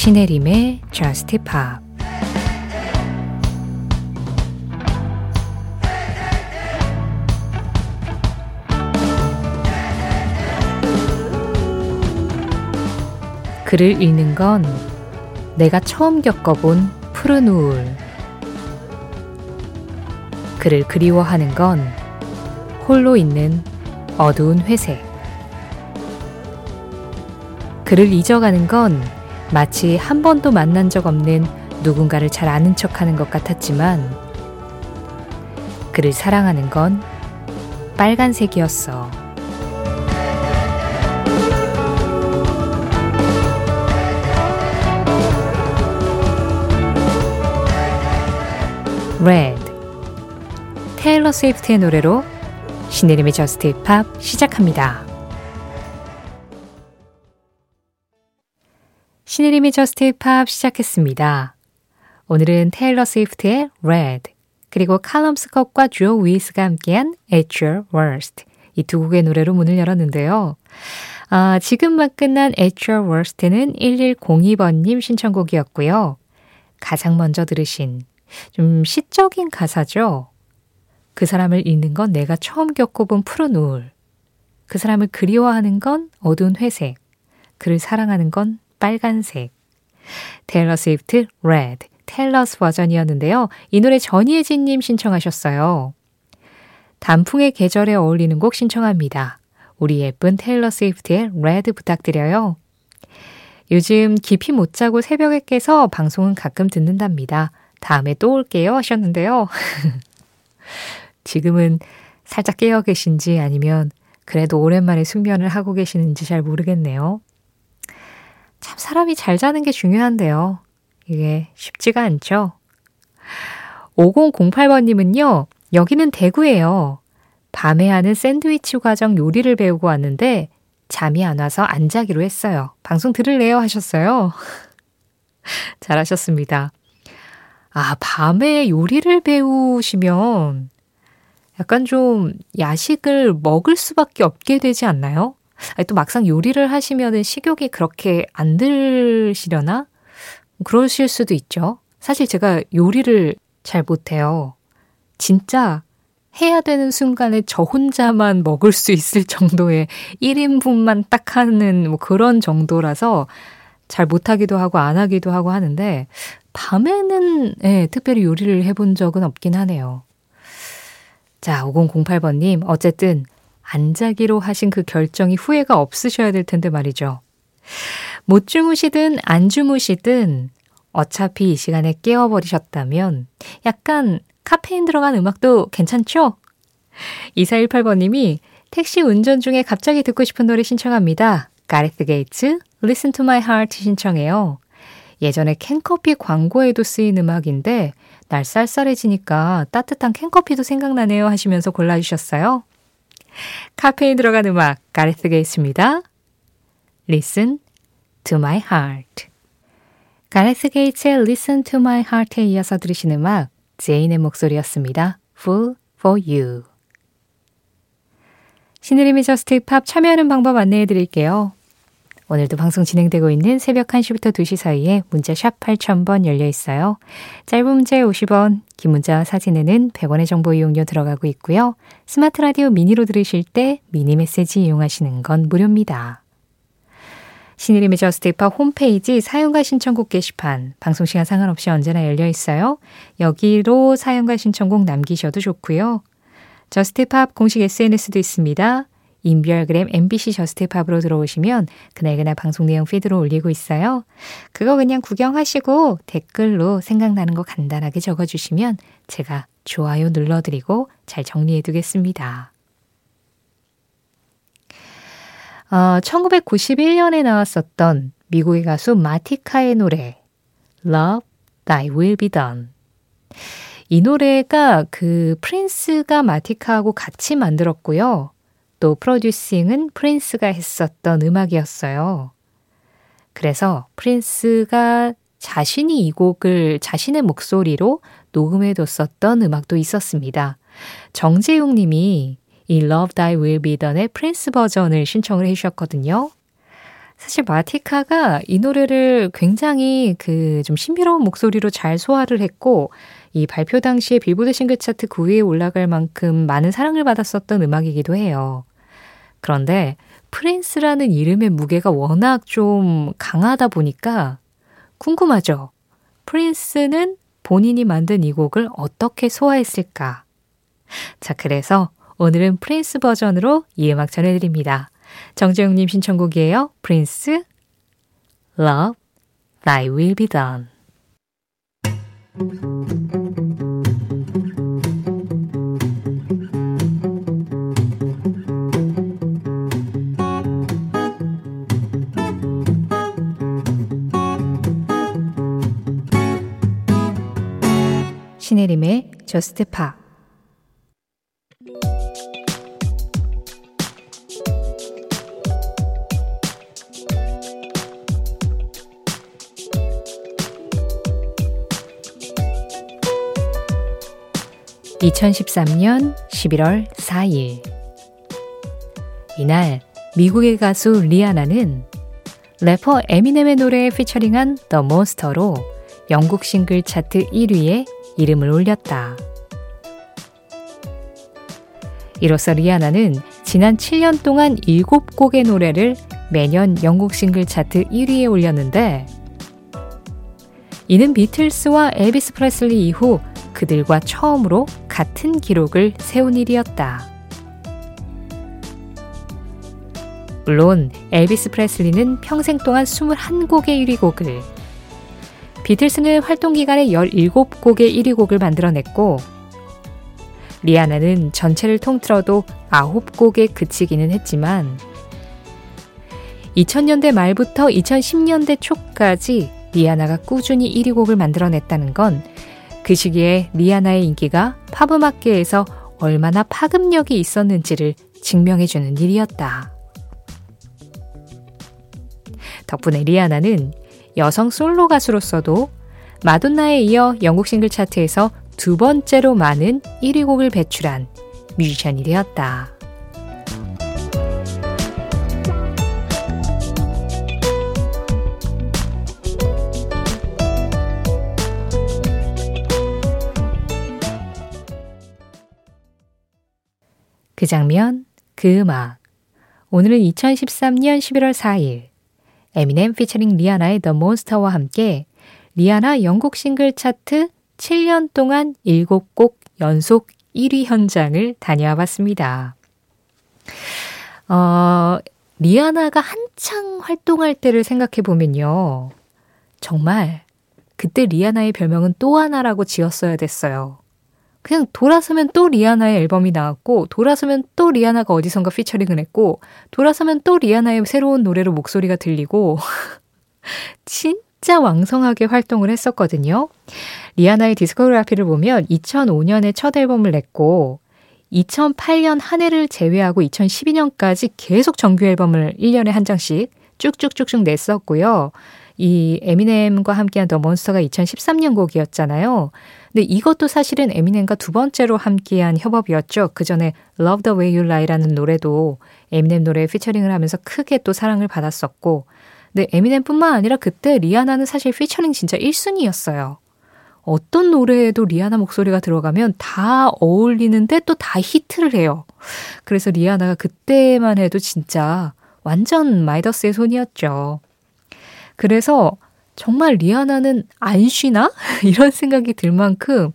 신혜림의 Just Pop 글을 읽는 건 내가 처음 겪어본 푸른 우울. 그를 그리워하는 건 홀로 있는 어두운 회색. 그를 잊어가는 건 마치 한 번도 만난 적 없는 누군가를 잘 아는 척 하는 것 같았지만 그를 사랑하는 건 빨간색이었어. Red 테일러 스위프트의 노래로 신혜림의 Just Pop 시작합니다. 신혜림의 Just Pop 시작했습니다. 오늘은 테일러 스위프트의 Red 그리고 칼럼 스콧과 조 위스가 함께한 At Your Worst 이 두 곡의 노래로 문을 열었는데요. 아, 지금 막 끝난 At Your Worst는 1102번님 신청곡이었고요. 가장 먼저 들으신 좀 시적인 가사죠. 그 사람을 잊는 건 내가 처음 겪어본 푸른 우울. 그 사람을 그리워하는 건 어두운 회색. 그를 사랑하는 건 빨간색. 테일러 스위프트 Red Taylor's Version이었는데요. 이 노래 전예진님 신청하셨어요. 단풍의 계절에 어울리는 곡 신청합니다. 우리 예쁜 테일러 스위프트의 Red 부탁드려요. 요즘 깊이 못 자고 새벽에 깨서 방송은 가끔 듣는답니다. 다음에 또 올게요 하셨는데요. 지금은 살짝 깨어 계신지 아니면 그래도 오랜만에 숙면을 하고 계시는지 잘 모르겠네요. 참 사람이 잘 자는 게 중요한데요. 이게 쉽지가 않죠. 5008번님은요, 여기는 대구예요. 밤에 하는 샌드위치 과정 요리를 배우고 왔는데 잠이 안 와서 안 자기로 했어요. 방송 들을래요? 하셨어요. 잘하셨습니다. 아, 밤에 요리를 배우시면 약간 좀 야식을 먹을 수밖에 없게 되지 않나요? 아니, 또 막상 요리를 하시면은 식욕이 그렇게 안 들시려나? 그러실 수도 있죠. 사실 제가 요리를 잘 못해요. 진짜 해야 되는 순간에 저 혼자만 먹을 수 있을 정도의 1인분만 딱 하는 뭐 그런 정도라서 잘 못하기도 하고 안 하기도 하고 하는데 밤에는 예, 특별히 요리를 해본 적은 없긴 하네요. 자, 5008번님, 어쨌든 안 자기로 하신 그 결정이 후회가 없으셔야 될 텐데 말이죠. 못 주무시든 안 주무시든 어차피 이 시간에 깨워버리셨다면 약간 카페인 들어간 음악도 괜찮죠? 2418번님이 택시 운전 중에 갑자기 듣고 싶은 노래 신청합니다. 가레스 게이츠, Listen to My Heart 신청해요. 예전에 캔커피 광고에도 쓰인 음악인데 날 쌀쌀해지니까 따뜻한 캔커피도 생각나네요 하시면서 골라주셨어요. 카페인 들어간 음악 가레스 게이츠입니다. Listen to my heart. 가레스 게이츠의 Listen to my heart에 이어서 들으신 음악 제인의 목소리였습니다. Fool for You. 신혜림의 Just Pop 참여하는 방법 안내해 드릴게요. 오늘도 방송 진행되고 있는 새벽 1시부터 2시 사이에 문자 샵 8000번 열려 있어요. 짧은 문자에 50원, 긴 문자 사진에는 100원의 정보 이용료 들어가고 있고요. 스마트 라디오 미니로 들으실 때 미니 메시지 이용하시는 건 무료입니다. 신혜림의 Just Pop 홈페이지 사연과 신청곡 게시판 방송 시간 상관없이 언제나 열려 있어요. 여기로 사연과 신청곡 남기셔도 좋고요. Just Pop 공식 SNS도 있습니다. 인별그램 MBC Just Pop으로 들어오시면 그날그날 방송 내용 피드로 올리고 있어요. 그거 그냥 구경하시고 댓글로 생각나는 거 간단하게 적어주시면 제가 좋아요 눌러드리고 잘 정리해 두겠습니다. 어, 1991년에 나왔었던 미국의 가수 마티카의 노래 Love Thy Will Be Done 이 노래가 그 프린스가 마티카하고 같이 만들었고요. 또 프로듀싱은 프린스가 했었던 음악이었어요. 그래서 프린스가 자신이 이 곡을 자신의 목소리로 녹음해 뒀었던 음악도 있었습니다. 정재용 님이 이 Love Thy Will Be Done의 프린스 버전을 신청을 해 주셨거든요. 사실 마티카가 이 노래를 굉장히 그 좀 신비로운 목소리로 잘 소화를 했고 이 발표 당시에 빌보드 싱글 차트 9위에 올라갈 만큼 많은 사랑을 받았었던 음악이기도 해요. 그런데 프린스라는 이름의 무게가 워낙 좀 강하다 보니까 궁금하죠. 프린스는 본인이 만든 이 곡을 어떻게 소화했을까? 자, 그래서 오늘은 프린스 버전으로 이 음악 전해드립니다. 정재용님 신청곡이에요. 프린스, Love, Thy Will Be Done. 저스트 파 (2013년 11월 4일) 이날 미국의 가수 리아나는 래퍼 에미넴의 노래에 피처링한 더 몬스터로 영국 싱글 차트 1위에 이름을 올렸다. 이로써 리아나는 지난 7년 동안 7곡의 노래를 매년 영국 싱글 차트 1위에 올렸는데 이는 비틀스와 엘비스 프레슬리 이후 그들과 처음으로 같은 기록을 세운 일이었다. 물론 엘비스 프레슬리는 평생 동안 21곡의 1위 곡을 비틀스는 활동 기간에 17곡의 1위 곡을 만들어냈고 리아나는 전체를 통틀어도 9곡에 그치기는 했지만 2000년대 말부터 2010년대 초까지 리아나가 꾸준히 1위 곡을 만들어냈다는 건 그 시기에 리아나의 인기가 팝음악계에서 얼마나 파급력이 있었는지를 증명해주는 일이었다. 덕분에 리아나는 여성 솔로 가수로서도 마돈나에 이어 영국 싱글 차트에서 두 번째로 많은 1위 곡을 배출한 뮤지션이 되었다. 그 장면, 그 음악. 오늘은 2013년 11월 4일. 에미넴 피처링 리아나의 The Monster와 함께 리아나 영국 싱글 차트 7년 동안 7곡 연속 1위 현장을 다녀와 봤습니다. 어, 리아나가 한창 활동할 때를 생각해 보면요. 정말 그때 리아나의 별명은 또 하나라고 지었어야 됐어요. 그냥 돌아서면 또 리아나의 앨범이 나왔고, 돌아서면 또 리아나가 어디선가 피처링을 했고, 돌아서면 또 리아나의 새로운 노래로 목소리가 들리고, 진짜 왕성하게 활동을 했었거든요. 리아나의 디스코그래피를 보면 2005년에 첫 앨범을 냈고, 2008년 한 해를 제외하고 2012년까지 계속 정규 앨범을 1년에 한 장씩 쭉쭉쭉쭉 냈었고요. 이 에미넴과 함께한 The Monster가 2013년 곡이었잖아요. 근데 이것도 사실은 에미넴과 두 번째로 함께한 협업이었죠. 그 전에 Love the Way You Lie라는 노래도 에미넴 노래에 피처링을 하면서 크게 또 사랑을 받았었고, 근데 에미넴뿐만 아니라 그때 리아나는 사실 피처링 진짜 1순위였어요. 어떤 노래에도 리아나 목소리가 들어가면 다 어울리는데 또 다 히트를 해요. 그래서 리아나가 그때만 해도 진짜 완전 마이더스의 손이었죠. 그래서 정말 리아나는 안 쉬나? 이런 생각이 들 만큼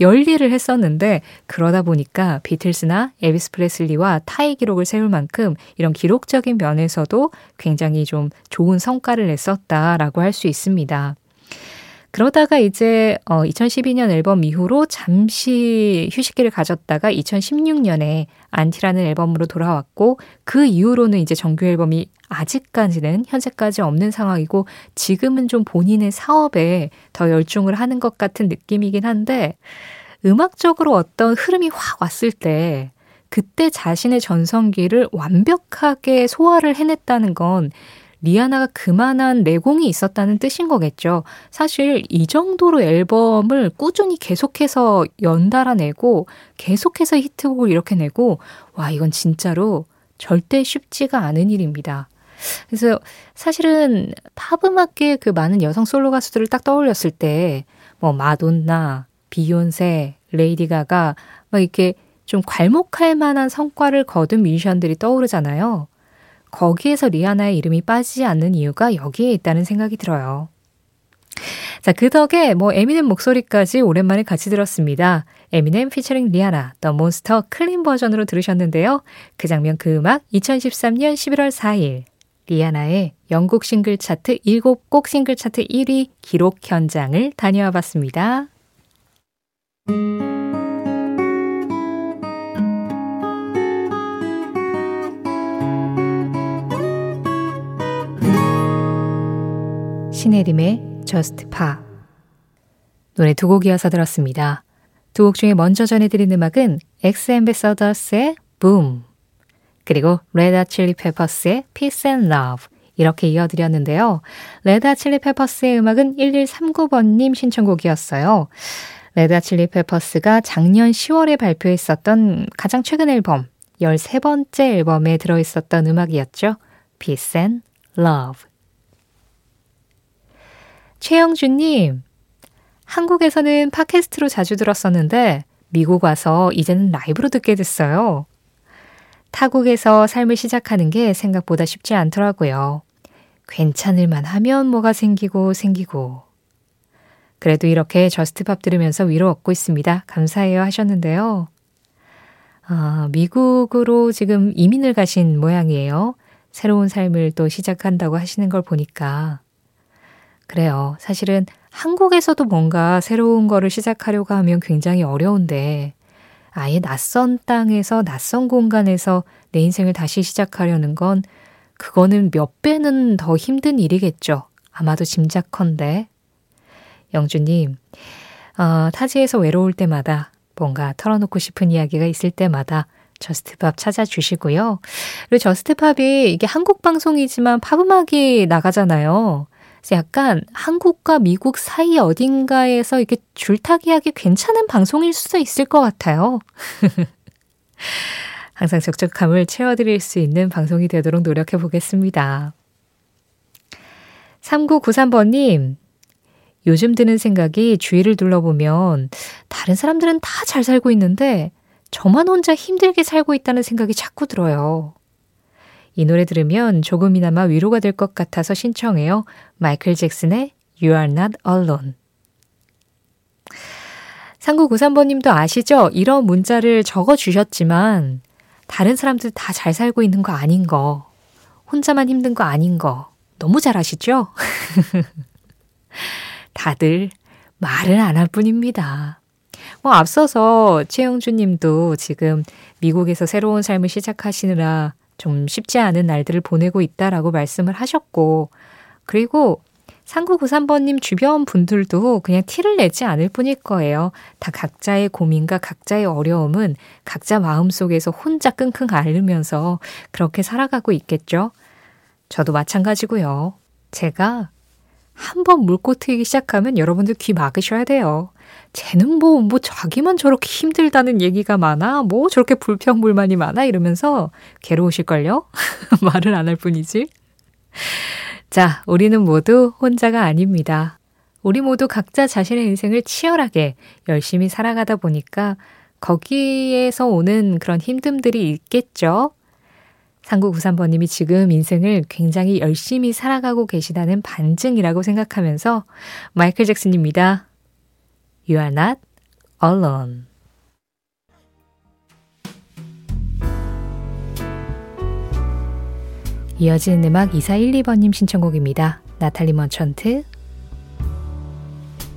열일을 했었는데 그러다 보니까 비틀스나 엘비스 프레슬리와 타이 기록을 세울 만큼 이런 기록적인 면에서도 굉장히 좀 좋은 성과를 냈었다라고 할 수 있습니다. 그러다가 이제 어 2012년 앨범 이후로 잠시 휴식기를 가졌다가 2016년에 ANTI라는 앨범으로 돌아왔고 그 이후로는 이제 정규 앨범이 아직까지는 현재까지 없는 상황이고 지금은 좀 본인의 사업에 더 열중을 하는 것 같은 느낌이긴 한데 음악적으로 어떤 흐름이 확 왔을 때 그때 자신의 전성기를 완벽하게 소화를 해냈다는 건 리아나가 그만한 내공이 있었다는 뜻인 거겠죠. 사실 이 정도로 앨범을 꾸준히 계속해서 연달아 내고 계속해서 히트곡을 이렇게 내고 와 이건 진짜로 절대 쉽지가 않은 일입니다. 그래서 사실은 팝 음악계 그 많은 여성 솔로 가수들을 딱 떠올렸을 때, 뭐, 마돈나, 비욘세, 레이디 가가, 막 이렇게 좀 괄목할 만한 성과를 거둔 뮤지션들이 떠오르잖아요. 거기에서 리아나의 이름이 빠지지 않는 이유가 여기에 있다는 생각이 들어요. 자, 그 덕에 뭐 에미넴 목소리까지 오랜만에 같이 들었습니다. 에미넴 피처링 리아나, The Monster clean 버전으로 들으셨는데요. 그 장면 그 음악 2013년 11월 4일 리아나의 영국 싱글 차트 7곡 싱글 차트 1위 기록 현장을 다녀와 봤습니다. 신혜림의 Just Pop 노래 두 곡 이어서 들었습니다. 두 곡 중에 먼저 전해드린 음악은 엑스 앰베서더스의 Boom 그리고 레드 핫 칠리 페퍼스의 Peace and Love 이렇게 이어드렸는데요. 레드 핫 칠리 페퍼스의 음악은 1139번님 신청곡이었어요. 레드 핫 칠리 페퍼스가 작년 10월에 발표했었던 가장 최근 앨범 13번째 앨범에 들어있었던 음악이었죠. Peace and Love 최영준님, 한국에서는 팟캐스트로 자주 들었었는데 미국 와서 이제는 라이브로 듣게 됐어요. 타국에서 삶을 시작하는 게 생각보다 쉽지 않더라고요. 괜찮을만 하면 뭐가 생기고 생기고. 그래도 이렇게 Just Pop 들으면서 위로 얻고 있습니다. 감사해요 하셨는데요. 아, 미국으로 지금 이민을 가신 모양이에요. 새로운 삶을 또 시작한다고 하시는 걸 보니까 그래요. 사실은 한국에서도 뭔가 새로운 거를 시작하려고 하면 굉장히 어려운데 아예 낯선 땅에서 낯선 공간에서 내 인생을 다시 시작하려는 건 그거는 몇 배는 더 힘든 일이겠죠. 아마도 짐작컨대. 영주님, 어, 타지에서 외로울 때마다 뭔가 털어놓고 싶은 이야기가 있을 때마다 Just Pop 찾아주시고요. 그리고 Just Pop이 이게 한국 방송이지만 팝음악이 나가잖아요. 약간 한국과 미국 사이 어딘가에서 이렇게 줄타기하기 괜찮은 방송일 수도 있을 것 같아요. 항상 적적함을 채워드릴 수 있는 방송이 되도록 노력해 보겠습니다. 3993번님, 요즘 드는 생각이 주위를 둘러보면 다른 사람들은 다 잘 살고 있는데 저만 혼자 힘들게 살고 있다는 생각이 자꾸 들어요. 이 노래 들으면 조금이나마 위로가 될 것 같아서 신청해요. 마이클 잭슨의 You Are Not Alone. 3993번님도 아시죠? 이런 문자를 적어 주셨지만 다른 사람들 다 잘 살고 있는 거 아닌 거, 혼자만 힘든 거 아닌 거 너무 잘 아시죠? 다들 말을 안 할 뿐입니다. 뭐 앞서서 최영주 님도 지금 미국에서 새로운 삶을 시작하시느라 좀 쉽지 않은 날들을 보내고 있다라고 말씀을 하셨고, 그리고 3993번님 주변 분들도 그냥 티를 내지 않을 뿐일 거예요. 다 각자의 고민과 각자의 어려움은 각자 마음속에서 혼자 끙끙 앓으면서 그렇게 살아가고 있겠죠. 저도 마찬가지고요. 제가 한번 물고 트이기 시작하면 여러분들 귀 막으셔야 돼요. 쟤는 뭐, 뭐, 자기만 저렇게 힘들다는 얘기가 많아? 뭐, 저렇게 불평불만이 많아? 이러면서 괴로우실걸요? 말을 안 할 뿐이지. 자, 우리는 모두 혼자가 아닙니다. 우리 모두 각자 자신의 인생을 치열하게 열심히 살아가다 보니까 거기에서 오는 그런 힘듦들이 있겠죠? 3993번님이 지금 인생을 굉장히 열심히 살아가고 계시다는 반증이라고 생각하면서 마이클 잭슨입니다. You are not alone. 이어지는 음악 2412번님 신청곡입니다. 나탈리 머천트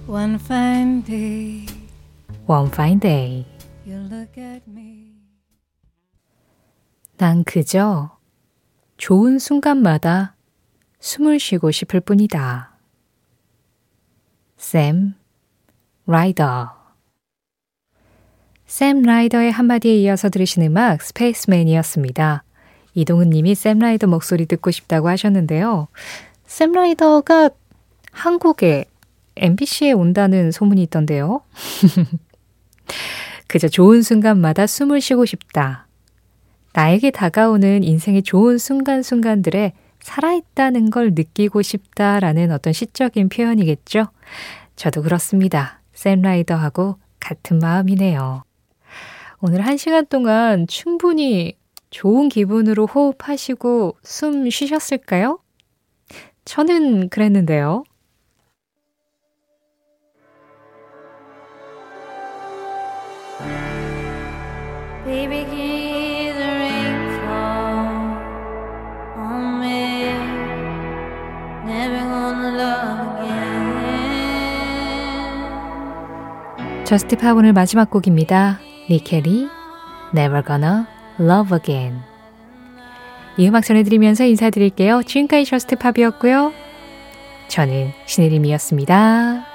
One fine day One fine day You look at me 난 그저 좋은 순간마다 숨을 쉬고 싶을 뿐이다. 샘 라이더 샘 라이더의 한마디에 이어서 들으신 음악 스페이스맨이었습니다. 이동은 님이 샘 라이더 목소리 듣고 싶다고 하셨는데요. 샘 라이더가 한국에 MBC에 온다는 소문이 있던데요. 그저 좋은 순간마다 숨을 쉬고 싶다. 나에게 다가오는 인생의 좋은 순간순간들에 살아있다는 걸 느끼고 싶다라는 어떤 시적인 표현이겠죠? 저도 그렇습니다. 샘 라이더하고 같은 마음이네요. 오늘 한 시간 동안 충분히 좋은 기분으로 호흡하시고 숨 쉬셨을까요? 저는 그랬는데요. Baby, 저스트 팝 오늘 마지막 곡입니다. 니켈이 Never Gonna Love Again. 이 음악 전해드리면서 인사드릴게요. 지금까지 저스트 팝이었고요. 저는 신혜림이었습니다.